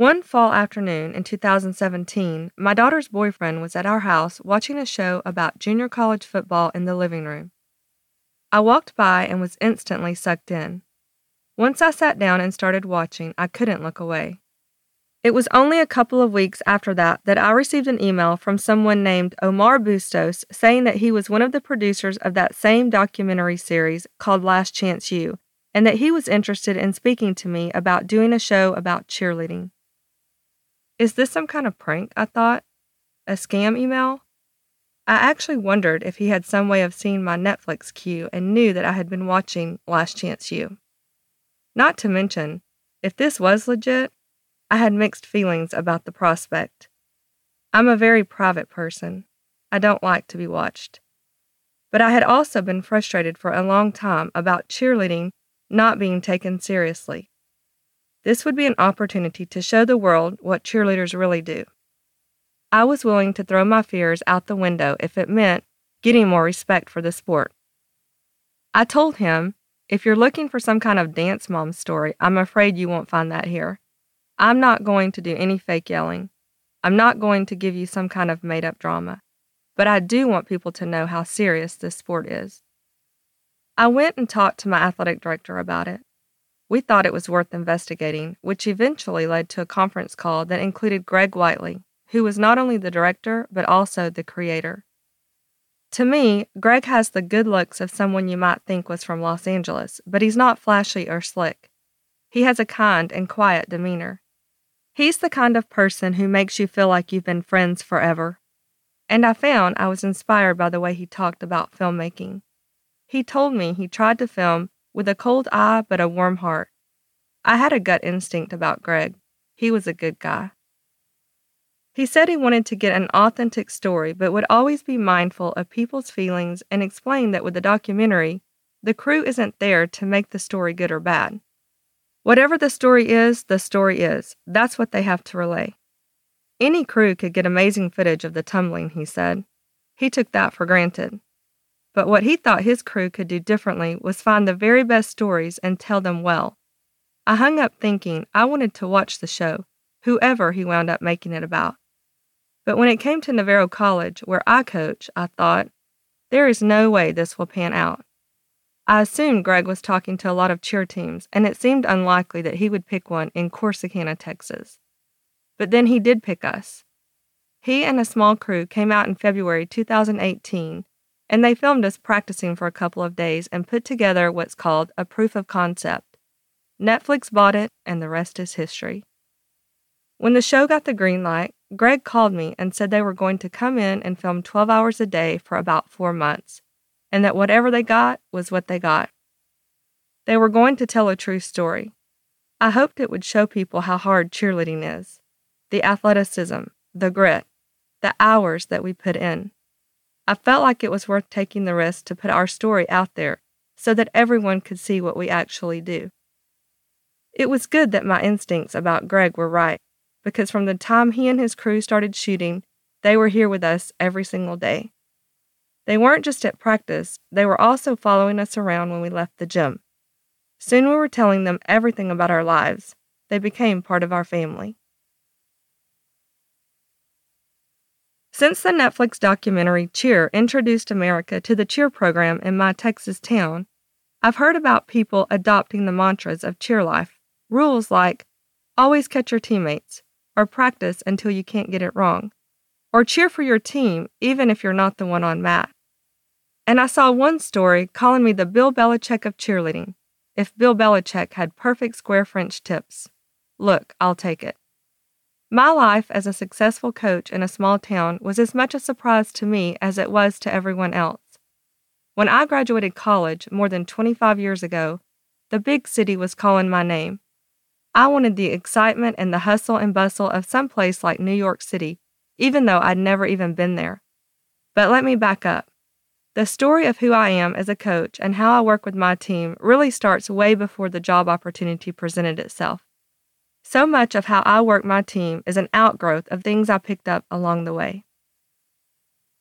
One fall afternoon in 2017, my daughter's boyfriend was at our house watching a show about junior college football in the living room. I walked by and was instantly sucked in. Once I sat down and started watching, I couldn't look away. It was only a couple of weeks after that that I received an email from someone named Omar Bustos saying that he was one of the producers of that same documentary series called Last Chance U, and that he was interested in speaking to me about doing a show about cheerleading. Is this some kind of prank? I thought. A scam email? I actually wondered if he had some way of seeing my Netflix queue and knew that I had been watching Last Chance U. Not to mention, if this was legit, I had mixed feelings about the prospect. I'm a very private person. I don't like to be watched. But I had also been frustrated for a long time about cheerleading not being taken seriously. This would be an opportunity to show the world what cheerleaders really do. I was willing to throw my fears out the window if it meant getting more respect for the sport. I told him, if you're looking for some kind of dance mom story, I'm afraid you won't find that here. I'm not going to do any fake yelling. I'm not going to give you some kind of made up drama. But I do want people to know how serious this sport is. I went and talked to my athletic director about it. We thought it was worth investigating, which eventually led to a conference call that included Greg Whiteley, who was not only the director, but also the creator. To me, Greg has the good looks of someone you might think was from Los Angeles, but he's not flashy or slick. He has a kind and quiet demeanor. He's the kind of person who makes you feel like you've been friends forever. And I found I was inspired by the way he talked about filmmaking. He told me he tried to film with a cold eye but a warm heart. I had a gut instinct about Greg. He was a good guy. He said he wanted to get an authentic story, but would always be mindful of people's feelings and explain that with the documentary, the crew isn't there to make the story good or bad. Whatever the story is, the story is. That's what they have to relay. Any crew could get amazing footage of the tumbling, he said. He took that for granted. But what he thought his crew could do differently was find the very best stories and tell them well. I hung up thinking I wanted to watch the show, whoever he wound up making it about. But when it came to Navarro College, where I coach, I thought, there is no way this will pan out. I assumed Greg was talking to a lot of cheer teams, and it seemed unlikely that he would pick one in Corsicana, Texas. But then he did pick us. He and a small crew came out in February 2018, and they filmed us practicing for a couple of days and put together what's called a proof of concept. Netflix bought it, and the rest is history. When the show got the green light, Greg called me and said they were going to come in and film 12 hours a day for about four months and that whatever they got was what they got. They were going to tell a true story. I hoped it would show people how hard cheerleading is the athleticism, the grit, the hours that we put in. I felt like it was worth taking the risk to put our story out there so that everyone could see what we actually do. It was good that my instincts about Greg were right, because from the time he and his crew started shooting, they were here with us every single day. They weren't just at practice, they were also following us around when we left the gym. Soon we were telling them everything about our lives. They became part of our family. Since the Netflix documentary Cheer introduced America to the cheer program in my Texas town, I've heard about people adopting the mantras of cheer life. Rules like always catch your teammates, or practice until you can't get it wrong, or cheer for your team even if you're not the one on mat. And I saw one story calling me the Bill Belichick of cheerleading. If Bill Belichick had perfect square French tips. Look, I'll take it. My life as a successful coach in a small town was as much a surprise to me as it was to everyone else. When I graduated college more than 25 years ago, the big city was calling my name. I wanted the excitement and the hustle and bustle of some place like New York City even though I'd never even been there. But let me back up. The story of who I am as a coach and how I work with my team really starts way before the job opportunity presented itself. So much of how I work my team is an outgrowth of things I picked up along the way.